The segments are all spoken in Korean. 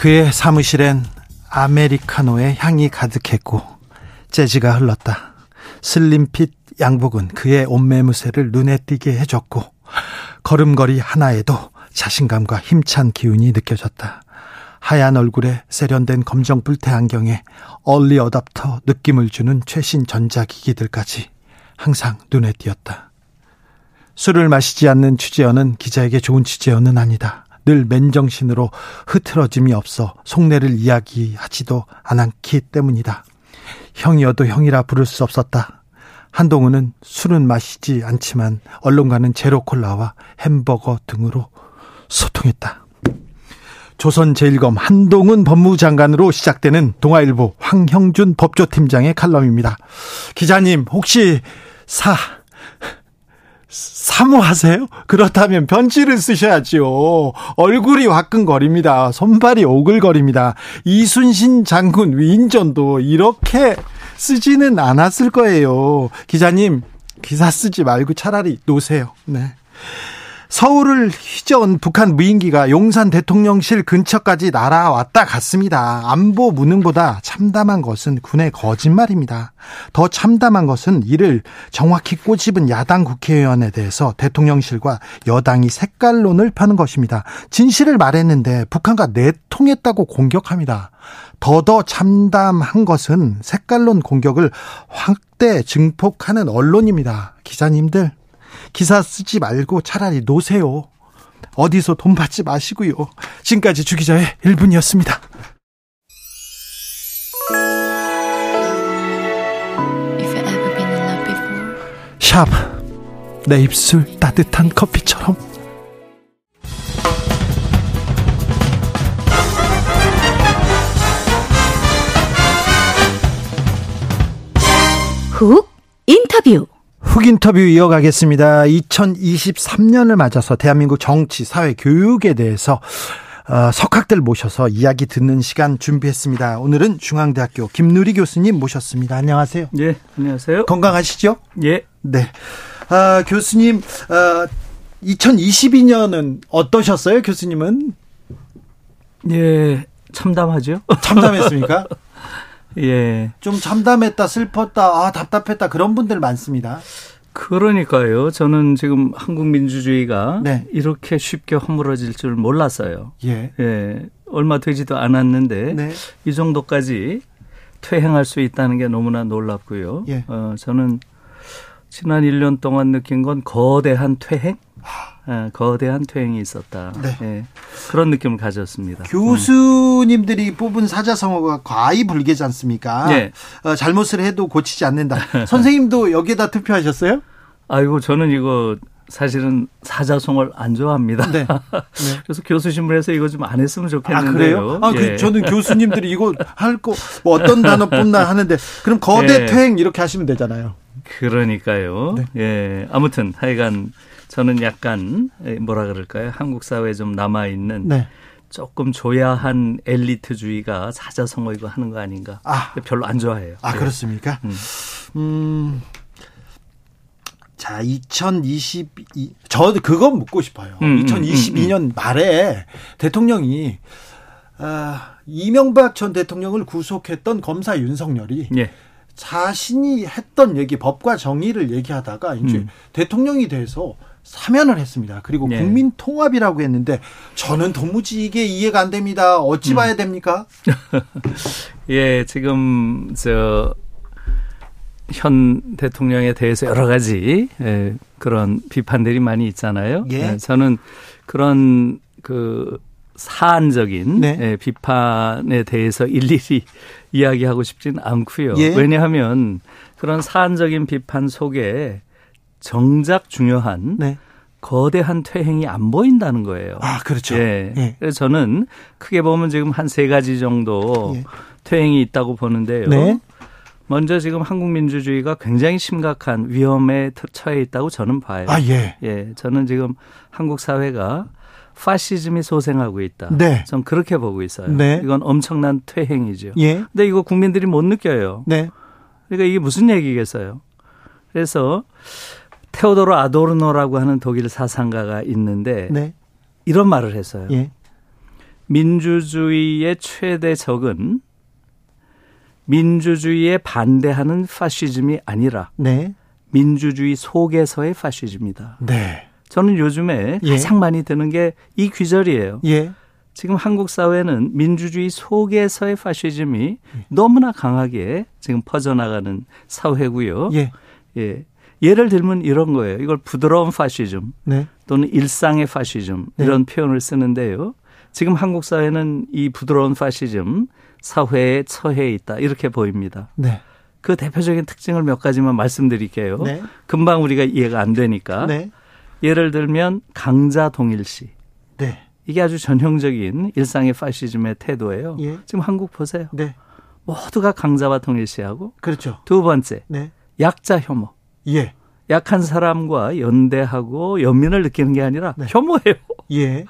그의 사무실엔 아메리카노의 향이 가득했고 재즈가 흘렀다. 슬림핏 양복은 그의 옷매무새를 눈에 띄게 해줬고 걸음걸이 하나에도 자신감과 힘찬 기운이 느껴졌다. 하얀 얼굴에 세련된 검정 뿔테 안경에 얼리 어답터 느낌을 주는 최신 전자기기들까지 항상 눈에 띄었다. 술을 마시지 않는 취재원은 기자에게 좋은 취재원은 아니다. 늘 맨정신으로 흐트러짐이 없어 속내를 이야기하지도 않았기 때문이다. 형이어도 형이라 부를 수 없었다. 한동훈은 술은 마시지 않지만 언론과는 제로콜라와 햄버거 등으로 소통했다. 조선 제일검 한동훈 법무장관으로 시작되는 동아일보 황형준 법조팀장의 칼럼입니다. 기자님, 혹시 사, 사모하세요? 그렇다면 편지를 쓰셔야지요. 얼굴이 화끈거립니다. 손발이 오글거립니다. 이순신 장군 위인전도 이렇게 쓰지는 않았을 거예요. 기자님, 기사 쓰지 말고 차라리 놓으세요. 네. 서울을 휘저은 북한 무인기가 용산 대통령실 근처까지 날아왔다 갔습니다. 안보 무능보다 참담한 것은 군의 거짓말입니다. 더 참담한 것은 이를 정확히 꼬집은 야당 국회의원에 대해서 대통령실과 여당이 색깔론을 펴는 것입니다. 진실을 말했는데 북한과 내통했다고 공격합니다. 더더 참담한 것은 색깔론 공격을 확대 증폭하는 언론입니다. 기자님들 기사 쓰지 말고 차라리 놓으세요. 어디서 돈 받지 마시고요. 지금까지 주기자의 1분이었습니다. 샵. 내 입술 따뜻한 커피처럼. 훅 인터뷰. 훅 인터뷰 이어가겠습니다. 2023년을 맞아서 대한민국 정치, 사회, 교육에 대해서 어, 석학들 모셔서 이야기 듣는 시간 준비했습니다. 오늘은 중앙대학교 김누리 교수님 모셨습니다. 안녕하세요. 예, 안녕하세요. 건강하시죠? 예. 네. 아, 교수님, 어, 2022년은 어떠셨어요, 교수님은? 예, 참담하죠? 참담했습니까? 예. 좀 참담했다, 슬펐다, 아, 답답했다, 그런 분들 많습니다. 그러니까요. 저는 지금 한국 민주주의가 네. 이렇게 쉽게 허물어질 줄 몰랐어요. 예. 예. 얼마 되지도 않았는데 네. 이 정도까지 퇴행할 수 있다는 게 너무나 놀랍고요. 예. 어, 저는 지난 1년 동안 느낀 건 거대한 퇴행? 예, 거대한 퇴행이 있었다. 네. 예, 그런 느낌을 가졌습니다. 교수님들이 뽑은 사자성어가 과이 불개지 않습니까? 예. 어, 잘못을 해도 고치지 않는다. 선생님도 여기에다 투표하셨어요? 아이고 저는 이거 사실은 사자성어를 안 좋아합니다. 네. 그래서 교수 신문에서 이거 좀 안 했으면 아 좋겠는데요. 그래요? 아, 그, 예. 저는 교수님들이 이거 할 거 뭐 어떤 단어 뽑나 하는데 그럼 거대 예. 퇴행 이렇게 하시면 되잖아요. 그러니까요. 네. 예. 아무튼 하여간 저는 약간 에, 뭐라 그럴까요? 한국 사회에 좀 남아 있는 네. 조금 조야한 엘리트주의가 사자성어 이거 하는 거 아닌가? 아. 별로 안 좋아해요. 아 예. 그렇습니까? 음. 음. 자, 2022, 저 그건 묻고 싶어요. 음, 음, 2022년 말에 대통령이, 아, 이명박 전 대통령을 구속했던 검사 윤석열이 예. 자신이 했던 얘기, 법과 정의를 얘기하다가 이제 음. 대통령이 돼서 사면을 했습니다. 그리고 예. 국민 통합이라고 했는데 저는 도무지 이게 이해가 안 됩니다. 어찌 음. 봐야 됩니까? 예, 지금 저 현 대통령에 대해서 여러 가지 예, 그런 비판들이 많이 있잖아요. 예. 저는 그런 그 사안적인 네. 예, 비판에 대해서 일일이 이야기하고 싶지는 않고요. 예. 왜냐하면 그런 사안적인 비판 속에 정작 중요한 네. 거대한 퇴행이 안 보인다는 거예요. 아, 그렇죠. 예. 예. 그래서 저는 크게 보면 지금 한 세 가지 정도 예. 퇴행이 있다고 보는데요. 네. 먼저 지금 한국 민주주의가 굉장히 심각한 위험에 처해 있다고 저는 봐요. 아, 예. 예. 저는 지금 한국 사회가 파시즘이 소생하고 있다. 네. 전 그렇게 보고 있어요. 네. 이건 엄청난 퇴행이죠. 예. 근데 이거 국민들이 못 느껴요. 네. 그러니까 이게 무슨 얘기겠어요? 그래서 테오도로 아도르노라고 하는 독일 사상가가 있는데 네. 이런 말을 했어요. 예. 민주주의의 최대 적은 민주주의에 반대하는 파시즘이 아니라 네. 민주주의 속에서의 파시즘이다. 네. 저는 요즘에 예. 가장 많이 드는 게 이 귀절이에요. 예. 지금 한국 사회는 민주주의 속에서의 파시즘이 예. 너무나 강하게 지금 퍼져나가는 사회고요. 예. 예. 예를 들면 이런 거예요. 이걸 부드러운 파시즘 네. 또는 일상의 파시즘 네. 이런 표현을 쓰는데요. 지금 한국 사회는 이 부드러운 파시즘 사회에 처해 있다 이렇게 보입니다. 네. 그 대표적인 특징을 몇 가지만 말씀드릴게요. 네. 금방 우리가 이해가 안 되니까. 네. 예를 들면 강자 동일시. 네. 이게 아주 전형적인 일상의 파시즘의 태도예요. 예. 지금 한국 보세요. 네. 모두가 강자와 동일시하고. 그렇죠. 두 번째, 네. 약자 혐오. 예. 약한 사람과 연대하고 연민을 느끼는 게 아니라 네. 혐오해요. 예.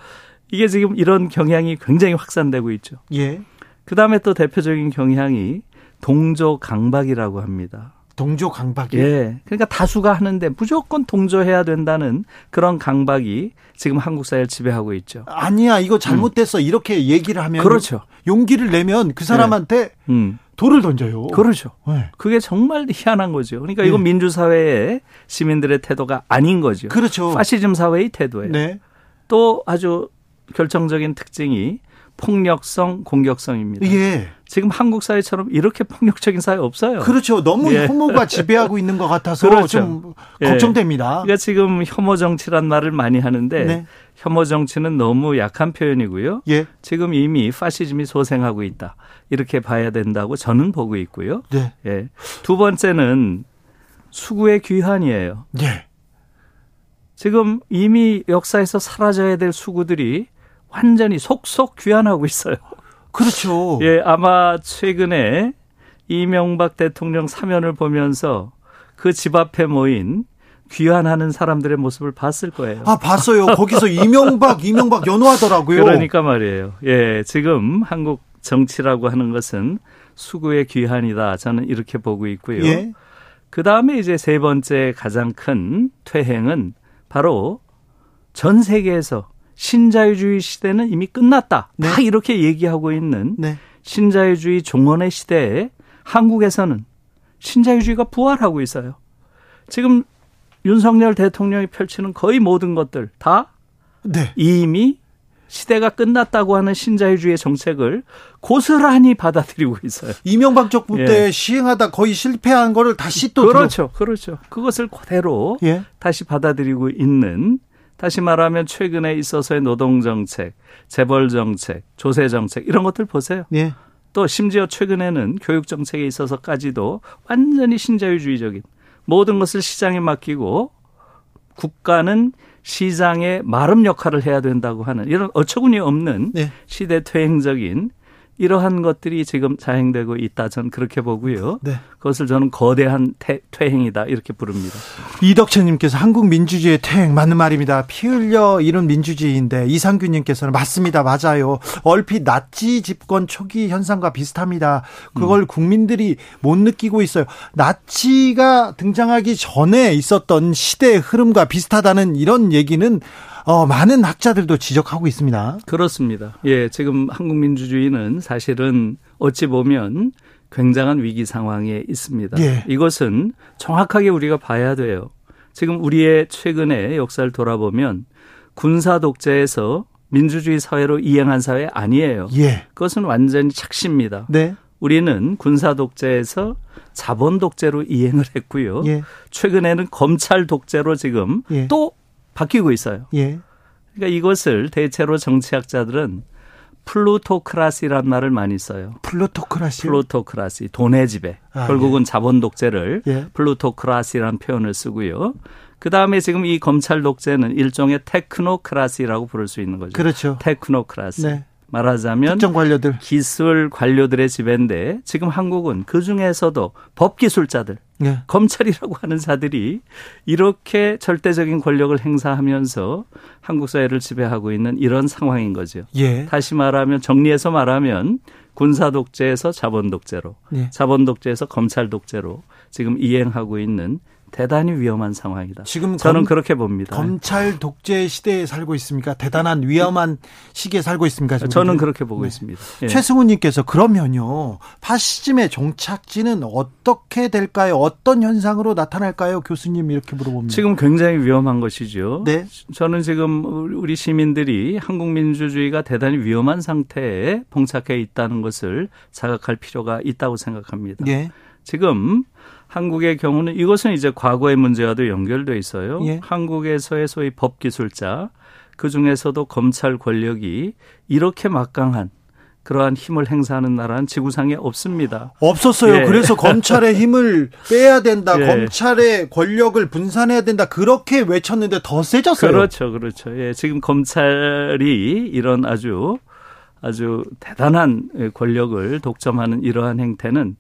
이게 지금 이런 경향이 굉장히 확산되고 있죠. 예. 그 다음에 또 대표적인 경향이 동조 강박이라고 합니다. 동조 강박이? 예. 그러니까 다수가 하는데 무조건 동조해야 된다는 그런 강박이 지금 한국 사회를 지배하고 있죠. 아니야, 이거 잘못됐어. 음. 이렇게 얘기를 하면. 그렇죠. 용기를 내면 그 사람한테 네. 음. 돌을 던져요. 그렇죠. 네. 그게 정말 희한한 거죠. 그러니까 이건 네. 민주사회의 시민들의 태도가 아닌 거죠. 그렇죠. 파시즘 사회의 태도예요. 네. 또 아주 결정적인 특징이 폭력성, 공격성입니다. 예. 지금 한국 사회처럼 이렇게 폭력적인 사회 없어요. 그렇죠. 너무 예. 혐오가 지배하고 있는 것 같아서 그렇죠. 좀 예. 걱정됩니다. 그러니까 지금 혐오 정치란 말을 많이 하는데 네. 혐오 정치는 너무 약한 표현이고요. 예. 지금 이미 파시즘이 소생하고 있다. 이렇게 봐야 된다고 저는 보고 있고요. 네. 예. 두 번째는 수구의 귀환이에요. 예. 지금 이미 역사에서 사라져야 될 수구들이 완전히 속속 귀환하고 있어요. 그렇죠. 예, 아마 최근에 이명박 대통령 사면을 보면서 그 집 앞에 모인 귀환하는 사람들의 모습을 봤을 거예요. 아, 봤어요. 거기서 이명박, 이명박 연호하더라고요. 그러니까 말이에요. 예, 지금 한국 정치라고 하는 것은 수구의 귀환이다. 저는 이렇게 보고 있고요. 예. 그 다음에 이제 세 번째 가장 큰 퇴행은 바로 전 세계에서 신자유주의 시대는 이미 끝났다. 네. 다 이렇게 얘기하고 있는 네. 신자유주의 종언의 시대에 한국에서는 신자유주의가 부활하고 있어요. 지금 윤석열 대통령이 펼치는 거의 모든 것들 다 네. 이미 시대가 끝났다고 하는 신자유주의 정책을 고스란히 받아들이고 있어요. 이명박 정부 예. 때 시행하다 거의 실패한 거를 다시 또 그렇죠, 들어... 그렇죠. 그것을 그대로 예. 다시 받아들이고 있는 다시 말하면 최근에 있어서의 노동 정책, 재벌 정책, 조세 정책 이런 것들 보세요. 예. 또 심지어 최근에는 교육 정책에 있어서까지도 완전히 신자유주의적인 모든 것을 시장에 맡기고 국가는 시장의 마름 역할을 해야 된다고 하는 이런 어처구니 없는 네. 시대 퇴행적인 이러한 것들이 지금 자행되고 있다. 저는 그렇게 보고요. 네. 그것을 저는 거대한 태, 퇴행이다. 이렇게 부릅니다. 이덕채님께서 한국 민주주의의 퇴행 맞는 말입니다. 피 흘려 이룬 민주주의인데 이상균님께서는 맞습니다. 맞아요. 얼핏 나치 집권 초기 현상과 비슷합니다. 그걸 음. 국민들이 못 느끼고 있어요. 나치가 등장하기 전에 있었던 시대의 흐름과 비슷하다는 이런 얘기는 어, 많은 학자들도 지적하고 있습니다. 그렇습니다. 예, 지금 한국 민주주의는 사실은 어찌 보면 굉장한 위기 상황에 있습니다. 예. 이것은 정확하게 우리가 봐야 돼요. 지금 우리의 최근의 역사를 돌아보면 군사 독재에서 민주주의 사회로 이행한 사회 아니에요. 예. 그것은 완전히 착시입니다. 네. 우리는 군사 독재에서 자본 독재로 이행을 했고요. 예. 최근에는 검찰 독재로 지금 예. 또 바뀌고 있어요. 예. 그러니까 이것을 대체로 정치학자들은 plutocracy란 말을 많이 써요. plutocracy. plutocracy. 돈의 지배. 아, 결국은 예. 자본 독재를 예. plutocracy라는 표현을 쓰고요. 그 다음에 지금 이 검찰 독재는 일종의 technocracy라고 부를 수 있는 거죠. 그렇죠. technocracy. 네. 말하자면 특정 관료들 기술 관료들의 지배인데 지금 한국은 그 중에서도 법 기술자들 네. 검찰이라고 하는 자들이 이렇게 절대적인 권력을 행사하면서 한국 사회를 지배하고 있는 이런 상황인 거죠. 예. 다시 말하면 정리해서 말하면 군사 독재에서 자본 독재로, 예. 자본 독재에서 검찰 독재로 지금 이행하고 있는 대단히 위험한 상황이다. 지금 저는 검, 그렇게 봅니다. 검찰 독재 시대에 살고 있습니까? 대단한 위험한 시기에 살고 있습니까? 저는 그렇게 보고 네. 있습니다. 예. 최승우님께서 그러면요 파시즘의 종착지는 어떻게 될까요? 어떤 현상으로 나타날까요? 교수님 이렇게 물어봅니다. 지금 굉장히 위험한 것이죠. 네. 저는 지금 우리 시민들이 한국 민주주의가 대단히 위험한 상태에 봉착해 있다는 것을 자각할 필요가 있다고 생각합니다. 네. 지금 한국의 경우는 이것은 이제 과거의 문제와도 연결돼 있어요. 예. 한국에서의 소위 법 기술자 그 중에서도 검찰 권력이 이렇게 막강한 그러한 힘을 행사하는 나라는 지구상에 없습니다. 없었어요. 예. 그래서 검찰의 힘을 빼야 된다. 예. 검찰의 권력을 분산해야 된다. 그렇게 외쳤는데 더 세졌어요. 그렇죠. 그렇죠. 예. 지금 검찰이 이런 아주 아주 대단한 권력을 독점하는 이러한 행태는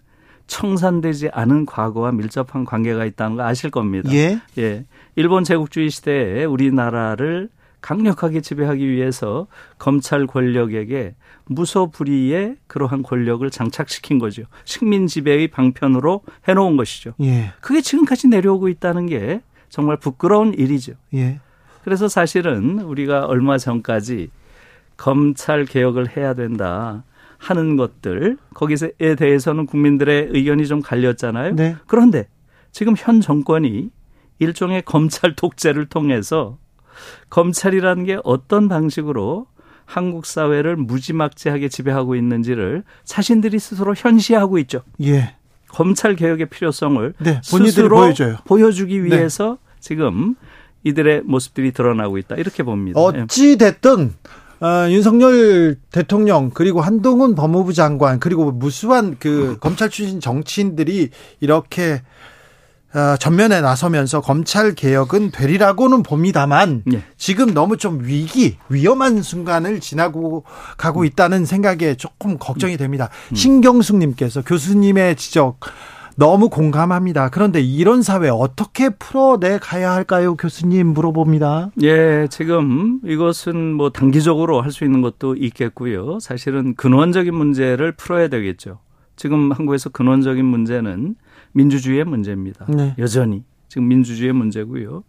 청산되지 않은 과거와 밀접한 관계가 있다는 거 아실 겁니다. 예. 예. 일본 제국주의 시대에 우리나라를 강력하게 지배하기 위해서 검찰 권력에게 무소불위의 그러한 권력을 장착시킨 거죠. 식민 지배의 방편으로 해놓은 것이죠. 예. 그게 지금까지 내려오고 있다는 게 정말 부끄러운 일이죠. 예. 그래서 사실은 우리가 얼마 전까지 검찰 개혁을 해야 된다. 하는 것들 거기서에 대해서는 국민들의 의견이 좀 갈렸잖아요. 네. 그런데 지금 현 정권이 일종의 검찰 독재를 통해서 검찰이라는 게 어떤 방식으로 한국 사회를 무지막지하게 지배하고 있는지를 자신들이 스스로 현시하고 있죠. 예. 검찰 개혁의 필요성을 네, 스스로 보여줘요. 보여주기 네. 위해서 네. 지금 이들의 모습들이 드러나고 있다 이렇게 봅니다. 어찌 됐든 어, 윤석열 대통령 그리고 한동훈 법무부 장관 그리고 무수한 그 검찰 출신 정치인들이 이렇게 어, 전면에 나서면서 검찰 개혁은 되리라고는 봅니다만 네. 지금 너무 좀 위기 위험한 순간을 지나고 가고 있다는 생각에 조금 걱정이 됩니다. 음. 신경숙님께서 교수님의 지적 너무 공감합니다. 그런데 이런 사회 어떻게 풀어내 가야 할까요? 교수님 물어봅니다. 예, 지금 이것은 뭐 단기적으로 할 수 있는 것도 있겠고요. 사실은 근원적인 문제를 풀어야 되겠죠. 지금 한국에서 근원적인 문제는 민주주의의 문제입니다. 네. 여전히 지금 민주주의의 문제고요.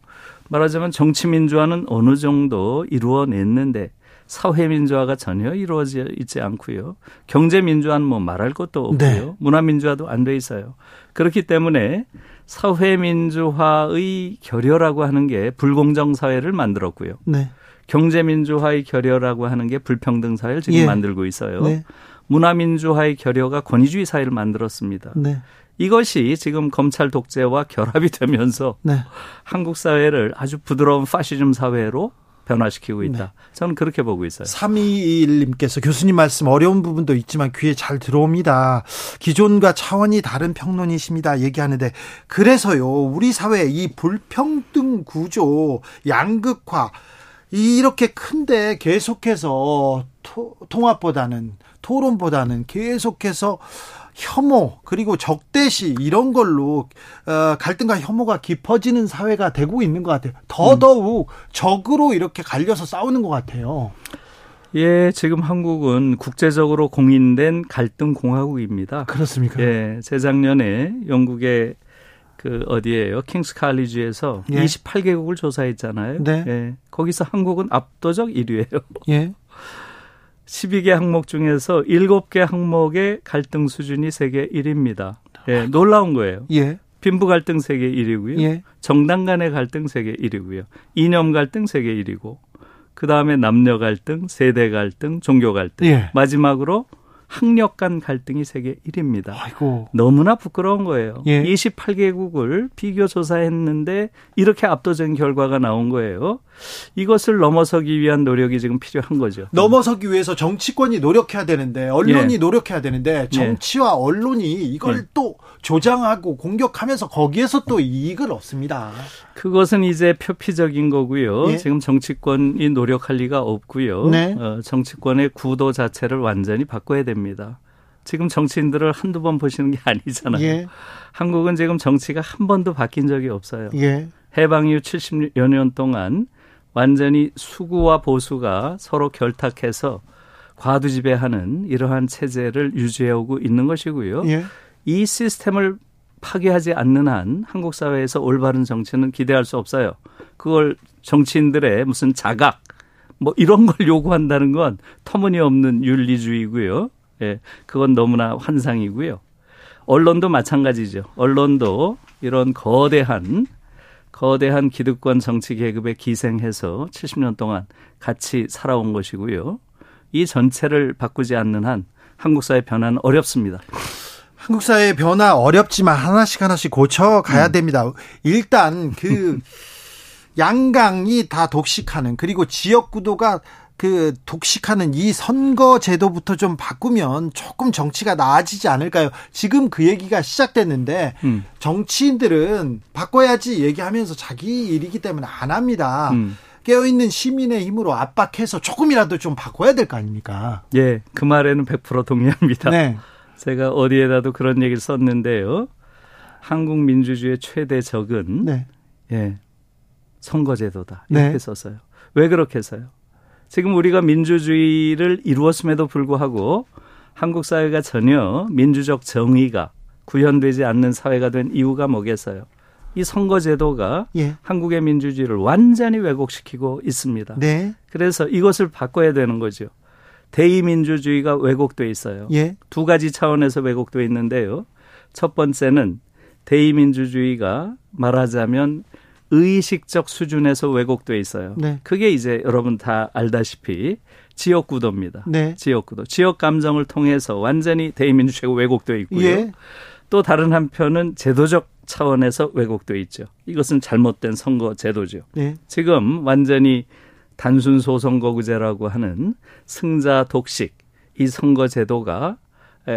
말하자면 정치 민주화는 어느 정도 이루어냈는데 사회 민주화가 전혀 이루어져 있지 않고요. 경제 민주화는 뭐 말할 것도 없고요. 네. 문화 민주화도 안 돼 있어요. 그렇기 때문에 사회 민주화의 결여라고 하는 게 불공정 사회를 만들었고요. 네. 경제 민주화의 결여라고 하는 게 불평등 사회를 지금 예. 만들고 있어요. 네. 문화 민주화의 결여가 권위주의 사회를 만들었습니다. 네. 이것이 지금 검찰 독재와 결합이 되면서 네. 한국 사회를 아주 부드러운 파시즘 사회로 변화시키고 있다. 네. 저는 그렇게 보고 있어요. 321님께서 교수님 말씀 어려운 부분도 있지만 귀에 잘 들어옵니다. 기존과 차원이 다른 평론이십니다. 얘기하는데 그래서요. 우리 사회 이 불평등 구조, 양극화 이렇게 큰데 계속해서 토, 통합보다는 토론보다는 계속해서 혐오 그리고 적대시 이런 걸로 어, 갈등과 혐오가 깊어지는 사회가 되고 있는 것 같아요. 더더욱 음. 적으로 이렇게 갈려서 싸우는 것 같아요. 예, 지금 한국은 국제적으로 공인된 갈등 공화국입니다. 그렇습니까? 예, 재작년에 영국의 그 어디에요? 킹스 칼리지에서 예. 28개국을 조사했잖아요. 네. 예. 거기서 한국은 압도적 1위예요. 예. 12개 항목 중에서 7개 항목의 갈등 수준이 세계 1위입니다. 예, 놀라운 거예요. 예. 빈부 갈등 세계 1위고요. 예. 정당 간의 갈등 세계 1위고요. 이념 갈등 세계 1위고. 그다음에 남녀 갈등, 세대 갈등, 종교 갈등. 예. 마지막으로 학력 간 갈등이 세계 1위입니다. 아이고. 너무나 부끄러운 거예요. 예. 28개국을 비교 조사했는데 이렇게 압도적인 결과가 나온 거예요. 이것을 넘어서기 위한 노력이 지금 필요한 거죠. 넘어서기 위해서 정치권이 노력해야 되는데 언론이 예. 노력해야 되는데 예. 정치와 언론이 이걸 예. 또 조장하고 공격하면서 거기에서 또 이익을 얻습니다. 그것은 이제 표피적인 거고요. 예. 지금 정치권이 노력할 리가 없고요. 네. 어, 정치권의 구도 자체를 완전히 바꿔야 됩니다. 지금 정치인들을 한두 번 보시는 게 아니잖아요. 예. 한국은 지금 정치가 한 번도 바뀐 적이 없어요. 예. 해방 이후 70여 년 동안 완전히 수구와 보수가 서로 결탁해서 과두지배하는 이러한 체제를 유지해오고 있는 것이고요. 예. 이 시스템을 파괴하지 않는 한 한국 사회에서 올바른 정치는 기대할 수 없어요. 그걸 정치인들의 무슨 자각 뭐 이런 걸 요구한다는 건 터무니없는 윤리주의고요. 예. 그건 너무나 환상이고요. 언론도 마찬가지죠. 언론도 이런 거대한 거대한 기득권 정치 계급에 기생해서 70년 동안 같이 살아온 것이고요. 이 전체를 바꾸지 않는 한 한국 사회 변화는 어렵습니다. 한국 사회 변화 어렵지만 하나씩 하나씩 고쳐 가야 음. 됩니다. 일단 그 양강이 다 독식하는 그리고 지역 구도가 그 독식하는 이 선거 제도부터 좀 바꾸면 조금 정치가 나아지지 않을까요? 지금 그 얘기가 시작됐는데 음. 정치인들은 바꿔야지 얘기하면서 자기 일이기 때문에 안 합니다. 음. 깨어있는 시민의 힘으로 압박해서 조금이라도 좀 바꿔야 될 거 아닙니까? 예, 그 말에는 100% 동의합니다. 네. 제가 어디에다도 그런 얘기를 썼는데요. 한국 민주주의의 최대 적은 네. 예, 선거제도다 이렇게 네. 썼어요. 왜 그렇게 해서요? 지금 우리가 민주주의를 이루었음에도 불구하고 한국 사회가 전혀 민주적 정의가 구현되지 않는 사회가 된 이유가 뭐겠어요? 이 선거제도가 예. 한국의 민주주의를 완전히 왜곡시키고 있습니다. 네. 그래서 이것을 바꿔야 되는 거죠. 대의민주주의가 왜곡돼 있어요. 예. 두 가지 차원에서 왜곡돼 있는데요. 첫 번째는 대의민주주의가 말하자면 의식적 수준에서 왜곡돼 있어요. 네. 그게 이제 여러분 다 알다시피 지역 구도입니다. 네. 지역 구도. 지역 감정을 통해서 완전히 대의민주주의가 왜곡돼 있고요. 예. 또 다른 한편은 제도적 차원에서 왜곡돼 있죠. 이것은 잘못된 선거 제도죠. 네. 지금 완전히 단순 소선거구제라고 하는 승자 독식 이 선거 제도가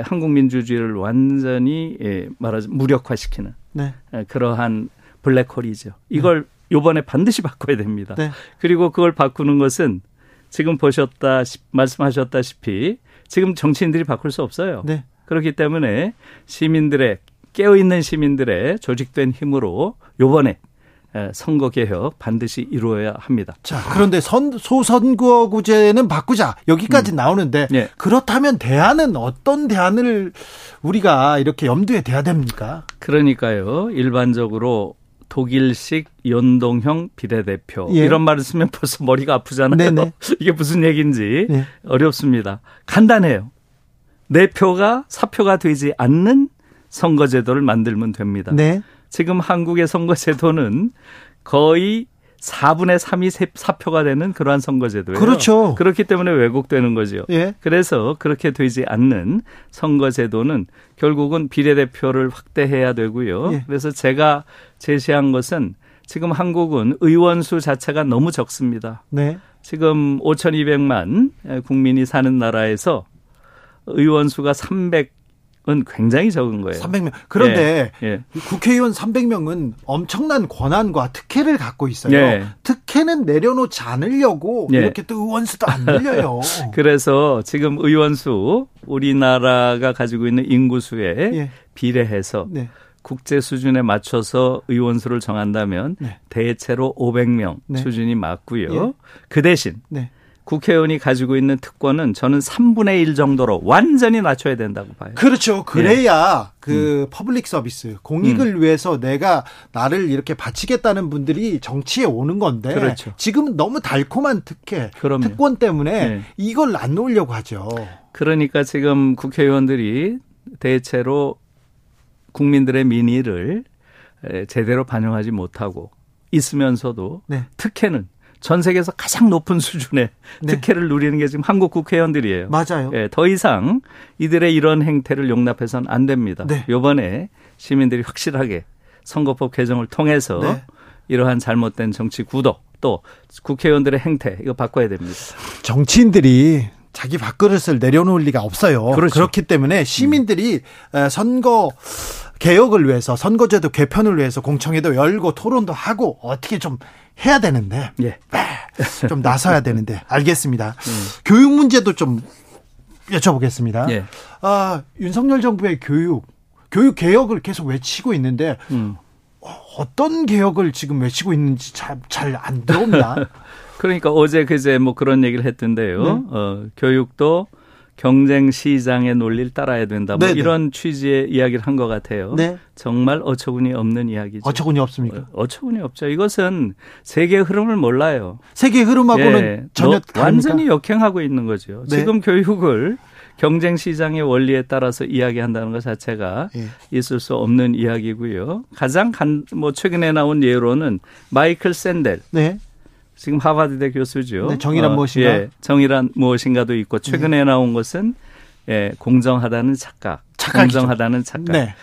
한국 민주주의를 완전히 말하자면 무력화시키는 네. 그러한 블랙홀이죠. 이걸 네. 요번에 반드시 바꿔야 됩니다. 네. 그리고 그걸 바꾸는 것은 지금 보셨다 말씀하셨다시피 지금 정치인들이 바꿀 수 없어요. 네. 그렇기 때문에 시민들의 깨어 있는 시민들의 조직된 힘으로 요번에 선거 개혁 반드시 이루어야 합니다. 자, 그런데 선, 소선거구제는 바꾸자. 여기까지 음. 나오는데 네. 그렇다면 대안은 어떤 대안을 우리가 이렇게 염두에 둬야 됩니까? 그러니까요. 일반적으로 독일식 연동형 비례대표 예. 이런 말을 쓰면 벌써 머리가 아프잖아요. 네네. 이게 무슨 얘기인지 네. 어렵습니다. 간단해요. 내 표가 사표가 되지 않는 선거제도를 만들면 됩니다. 네. 지금 한국의 선거제도는 거의 4분의 3이 사표가 되는 그러한 선거제도예요. 그렇죠. 그렇기 때문에 왜곡되는 거죠. 예. 그래서 그렇게 되지 않는 선거제도는 결국은 비례대표를 확대해야 되고요. 예. 그래서 제가 제시한 것은 지금 한국은 의원 수 자체가 너무 적습니다. 네. 지금 5,200만 국민이 사는 나라에서 의원 수가 300 은 굉장히 적은 거예요. 300명. 그런데 예, 예. 국회의원 300명은 엄청난 권한과 특혜를 갖고 있어요. 예. 특혜는 내려놓지 않으려고 예. 이렇게 또 의원 수도 안 늘려요. 그래서 지금 의원 수 우리나라가 가지고 있는 인구 수에 예. 비례해서 네. 국제 수준에 맞춰서 의원 수를 정한다면 네. 대체로 500명 네. 수준이 맞고요. 예. 그 대신 네. 국회의원이 가지고 있는 특권은 저는 3분의 1 정도로 완전히 낮춰야 된다고 봐요. 그렇죠. 그래야 네. 그 음. public service 공익을 음. 위해서 내가 나를 이렇게 바치겠다는 분들이 정치에 오는 건데 그렇죠. 지금 너무 달콤한 특혜, 그럼요. 특권 때문에 네. 이걸 안 놓으려고 하죠. 그러니까 지금 국회의원들이 대체로 국민들의 민의를 제대로 반영하지 못하고 있으면서도 네. 특혜는 전 세계에서 가장 높은 수준의 네. 특혜를 누리는 게 지금 한국 국회의원들이에요. 맞아요. 예, 더 이상 이들의 이런 행태를 용납해서는 안 됩니다. 네. 요번에 시민들이 확실하게 선거법 개정을 통해서 네. 이러한 잘못된 정치 구도 또 국회의원들의 행태 이거 바꿔야 됩니다. 정치인들이 자기 밥그릇을 내려놓을 리가 없어요. 그렇죠. 그렇기 때문에 시민들이 음. 선거 개혁을 위해서 선거제도 개편을 위해서 공청회도 열고 토론도 하고 어떻게 좀 해야 되는데 예. 네, 좀 나서야 되는데 알겠습니다. 음. 교육 문제도 좀 여쭤보겠습니다. 예. 아, 윤석열 정부의 교육 교육 개혁을 계속 외치고 있는데 음. 어떤 개혁을 지금 외치고 있는지 잘안 들어옵니다. 그러니까 어제 그제 뭐 그런 얘기를 했던데요. 네. 어, 교육도 경쟁 시장의 논리를 따라야 된다. 뭐 네네. 이런 취지의 이야기를 한 것 같아요. 네. 정말 어처구니 없는 이야기죠. 어처구니 없습니까? 어, 처구니 없죠. 이것은 세계 흐름을 몰라요. 세계 흐름하고는 예, 전혀 완전히 역행하고 있는 거죠. 네. 지금 교육을 경쟁 시장의 원리에 따라서 이야기한다는 것 자체가 예. 있을 수 없는 이야기고요. 가장 간, 뭐 최근에 나온 예로는 마이클 샌델. 네. 지금 하버드대 교수죠. 네, 정의란 어, 무엇인가? 예, 정의란 무엇인가도 있고 최근에 네. 나온 것은 예, 공정하다는 착각. 착각이죠. 공정하다는 착각. 네.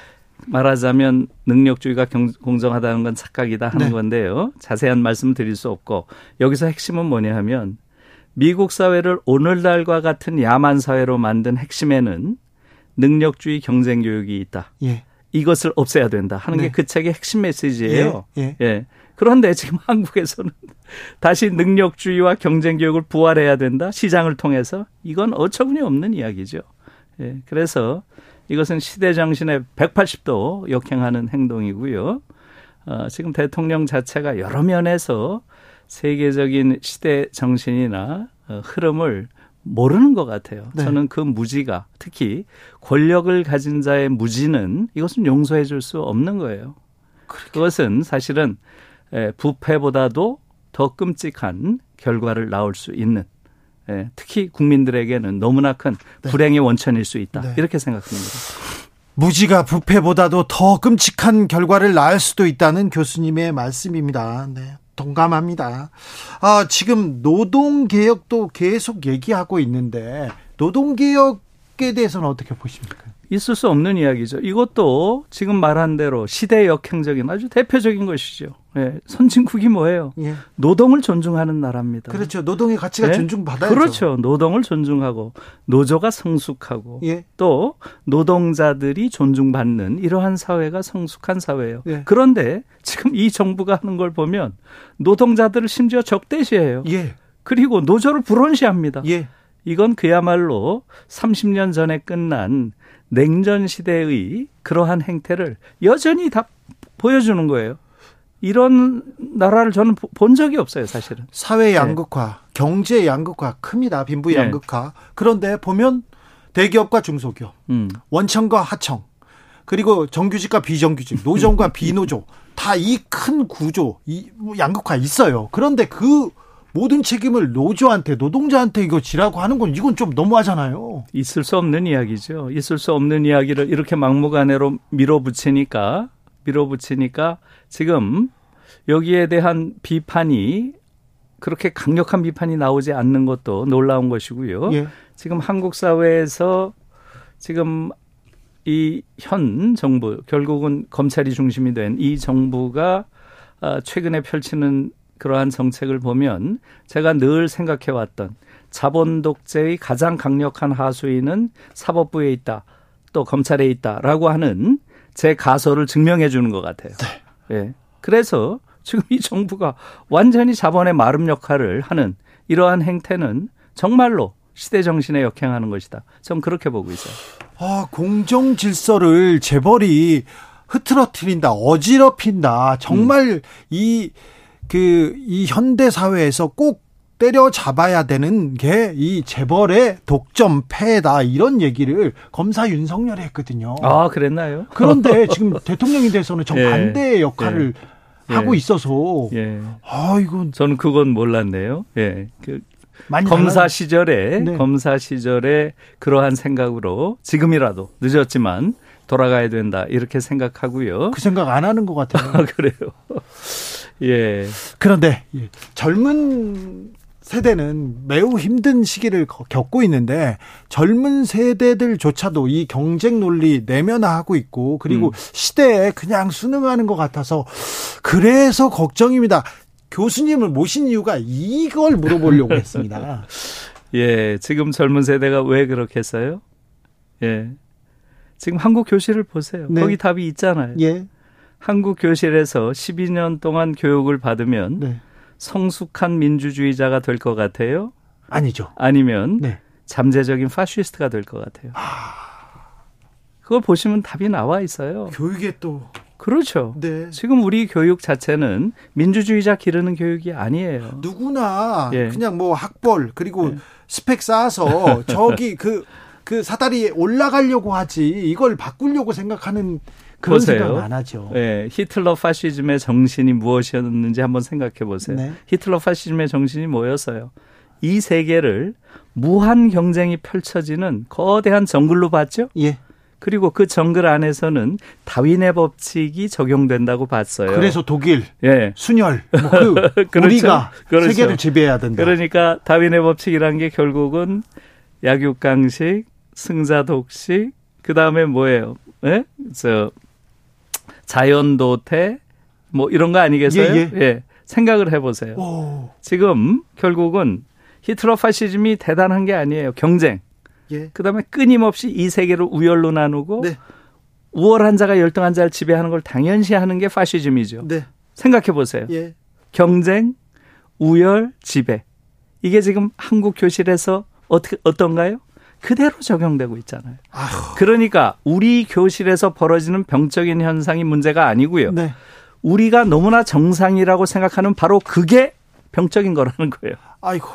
말하자면 능력주의가 경, 공정하다는 건 착각이다 하는 네. 건데요. 자세한 말씀 드릴 수 없고 여기서 핵심은 뭐냐 하면 미국 사회를 오늘날과 같은 야만 사회로 만든 핵심에는 능력주의 경쟁 교육이 있다. 예. 이것을 없애야 된다 하는 네. 게그 책의 핵심 메시지예요. 예. 예. 예. 그런데 지금 한국에서는 다시 능력주의와 경쟁 교육을 부활해야 된다. 시장을 통해서 이건 어처구니 없는 이야기죠. 예. 그래서 이것은 시대 정신에 180도 역행하는 행동이고요. 어, 지금 대통령 자체가 여러 면에서 세계적인 시대 정신이나 어, 흐름을 모르는 것 같아요. 네. 저는 그 무지가 특히 권력을 가진 자의 무지는 이것은 용서해 줄 수 없는 거예요. 그렇게. 그것은 사실은 부패보다도 더 끔찍한 결과를 낳을 수 있는 특히 국민들에게는 너무나 큰 네. 불행의 원천일 수 있다. 네. 이렇게 생각합니다. 무지가 부패보다도 더 끔찍한 결과를 낳을 수도 있다는 교수님의 말씀입니다. 네. 동감합니다. 아, 지금 노동개혁도 계속 얘기하고 있는데, 노동개혁 에 대해서는 어떻게 보십니까? 있을 수 없는 이야기죠. 이것도 지금 말한 대로 시대 역행적인 아주 대표적인 것이죠. 예, 선진국이 뭐예요? 예. 노동을 존중하는 나라입니다. 그렇죠. 노동의 가치가 예? 존중받아야죠. 그렇죠. 노동을 존중하고 노조가 성숙하고 예. 또 노동자들이 존중받는 이러한 사회가 성숙한 사회예요. 예. 그런데 지금 이 정부가 하는 걸 보면 노동자들을 심지어 적대시해요. 예. 그리고 노조를 불온시합니다. 이건 그야말로 30년 전에 끝난 냉전 시대의 그러한 행태를 여전히 다 보여주는 거예요. 이런 나라를 저는 본 적이 없어요, 사실은. 사회 네. 양극화, 네. 경제 양극화 큽니다. 빈부 네. 양극화. 네. 그런데 보면 대기업과 중소기업, 음. 원청과 하청, 그리고 정규직과 비정규직, 노정과 비노조 다 이 큰 구조, 이 양극화 있어요. 그런데 그 모든 책임을 노조한테 노동자한테 이거 지라고 하는 건 이건 좀 너무하잖아요. 있을 수 없는 이야기죠. 있을 수 없는 이야기를 이렇게 막무가내로 밀어붙이니까 밀어붙이니까 지금 여기에 대한 비판이 그렇게 강력한 비판이 나오지 않는 것도 놀라운 것이고요. 예. 지금 한국 사회에서 지금 이 현 정부 결국은 검찰이 중심이 된 이 정부가 아, 최근에 펼치는 그러한 정책을 보면 제가 늘 생각해 왔던 자본 독재의 가장 강력한 하수인은 사법부에 있다. 또 검찰에 있다라고 하는 제 가설을 증명해 주는 것 같아요. 네. 예. 그래서 지금 이 정부가 완전히 자본의 마름 역할을 하는 이러한 행태는 정말로 시대 정신에 역행하는 것이다. 전 그렇게 보고 있어요. 아, 공정 질서를 재벌이 흐트러뜨린다, 어지럽힌다. 정말 음. 이 그 이 현대 사회에서 꼭 때려잡아야 되는 게 이 재벌의 독점 폐다 이런 얘기를 검사 윤석열이 했거든요. 아 그랬나요? 그런데 지금 대통령이 돼서는 정반대의 예. 역할을 예. 하고 있어서 예. 아 이건 저는 그건 몰랐네요. 예. 그 검사. 시절에 네. 검사 시절에 그러한 생각으로 지금이라도 늦었지만 돌아가야 된다 이렇게 생각하고요. 그 생각 안 하는 것 같아요. 아, 그래요. 예. 그런데 젊은 세대는 매우 힘든 시기를 겪고 있는데 젊은 세대들조차도 이 경쟁 논리 내면화하고 있고 그리고 음. 시대에 그냥 순응하는 것 같아서 그래서 걱정입니다. 교수님을 모신 이유가 이걸 물어보려고 했습니다. 예, 지금 젊은 세대가 왜 그렇겠어요? 예. 지금 한국 교실을 보세요. 네. 거기 답이 있잖아요. 예. 한국 교실에서 12년 동안 교육을 받으면 네. 성숙한 민주주의자가 될 것 같아요? 아니죠. 아니면 네. 잠재적인 파시스트가 될 것 같아요. 아... 그걸 보시면 답이 나와 있어요. 교육에 또 그렇죠. 네. 지금 우리 교육 자체는 민주주의자 기르는 교육이 아니에요. 누구나 예. 그냥 뭐 학벌 그리고 네. 스펙 쌓아서 저기 그그 그 사다리에 올라가려고 하지 이걸 바꾸려고 생각하는 그런 보세요. 생각 안 하죠. 네, 히틀러 파시즘의 정신이 무엇이었는지 한번 생각해 보세요. 네. 히틀러 파시즘의 정신이 뭐였어요? 이 세계를 무한 경쟁이 펼쳐지는 거대한 정글로 봤죠? 예. 그리고 그 정글 안에서는 다윈의 법칙이 적용된다고 봤어요. 그래서 독일, 예. 순혈, 뭐그 그렇죠. 우리가 그렇죠. 세계를 지배해야 된다. 그러니까 다윈의 법칙이란 게 결국은 약육강식, 승자독식, 그 다음에 뭐예요? 예? 저 자연도태 뭐 이런 거 아니겠어요? 예, 예. 예. 생각을 해보세요. 오. 지금 결국은 히트러 파시즘이 대단한 게 아니에요. 경쟁. 예. 그다음에 끊임없이 이 세계를 우열로 나누고 네. 우월한 자가 열등한 자를 지배하는 걸 당연시하는 게 파시즘이죠. 네. 생각해 보세요. 예. 경쟁, 우열, 지배. 이게 지금 한국 교실에서 어떻게 어떤가요? 그대로 적용되고 있잖아요. 아휴. 그러니까 우리 교실에서 벌어지는 병적인 현상이 문제가 아니고요. 네. 우리가 너무나 정상이라고 생각하는 바로 그게 병적인 거라는 거예요. 아이고.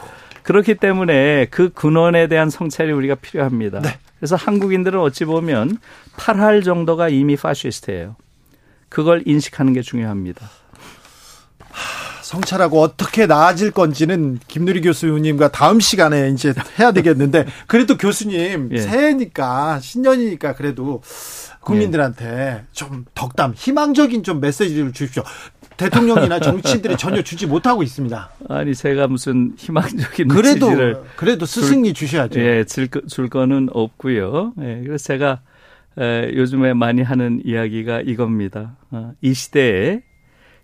그렇기 때문에 그 근원에 대한 성찰이 우리가 필요합니다. 네. 그래서 한국인들은 어찌 보면 8할 정도가 이미 파시스트예요. 그걸 인식하는 게 중요합니다. 성찰하고 어떻게 나아질 건지는 김누리 교수님과 다음 시간에 이제 해야 되겠는데 그래도 교수님 예. 새해니까 신년이니까 그래도 국민들한테 예. 좀 덕담 희망적인 좀 메시지를 주십시오. 대통령이나 정치인들이 전혀 주지 못하고 있습니다. 아니 제가 무슨 희망적인 그래도 그래도 스승이 줄, 주셔야죠. 예, 줄, 줄 거는 없고요. 예, 그래서 제가 에, 요즘에 많이 하는 이야기가 이겁니다. 어, 이 시대에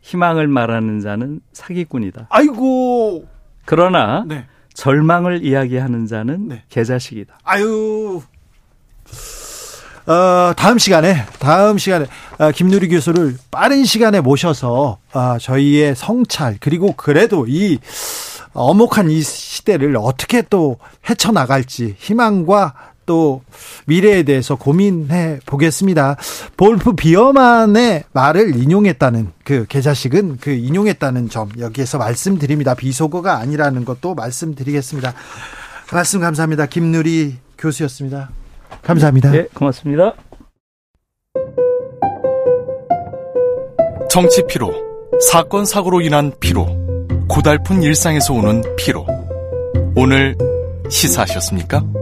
희망을 말하는 자는 사기꾼이다. 아이고. 그러나 네. 절망을 이야기하는 자는 네. 개자식이다. 아유. 어, 다음 시간에 다음 시간에 어, 김누리 교수를 빠른 시간에 모셔서 어, 저희의 성찰 그리고 그래도 이 어목한 이 시대를 어떻게 또 헤쳐나갈지 희망과 또 미래에 대해서 고민해 보겠습니다. 볼프 비어만의 말을 인용했다는 그 계자식은 그 인용했다는 점 여기에서 말씀드립니다. 비속어가 아니라는 것도 말씀드리겠습니다. 말씀 감사합니다. 김누리 교수였습니다. 감사합니다. 네, 고맙습니다. 정치 피로, 사건 사고로 인한 피로, 고달픈 일상에서 오는 피로. 오늘 시사하셨습니까?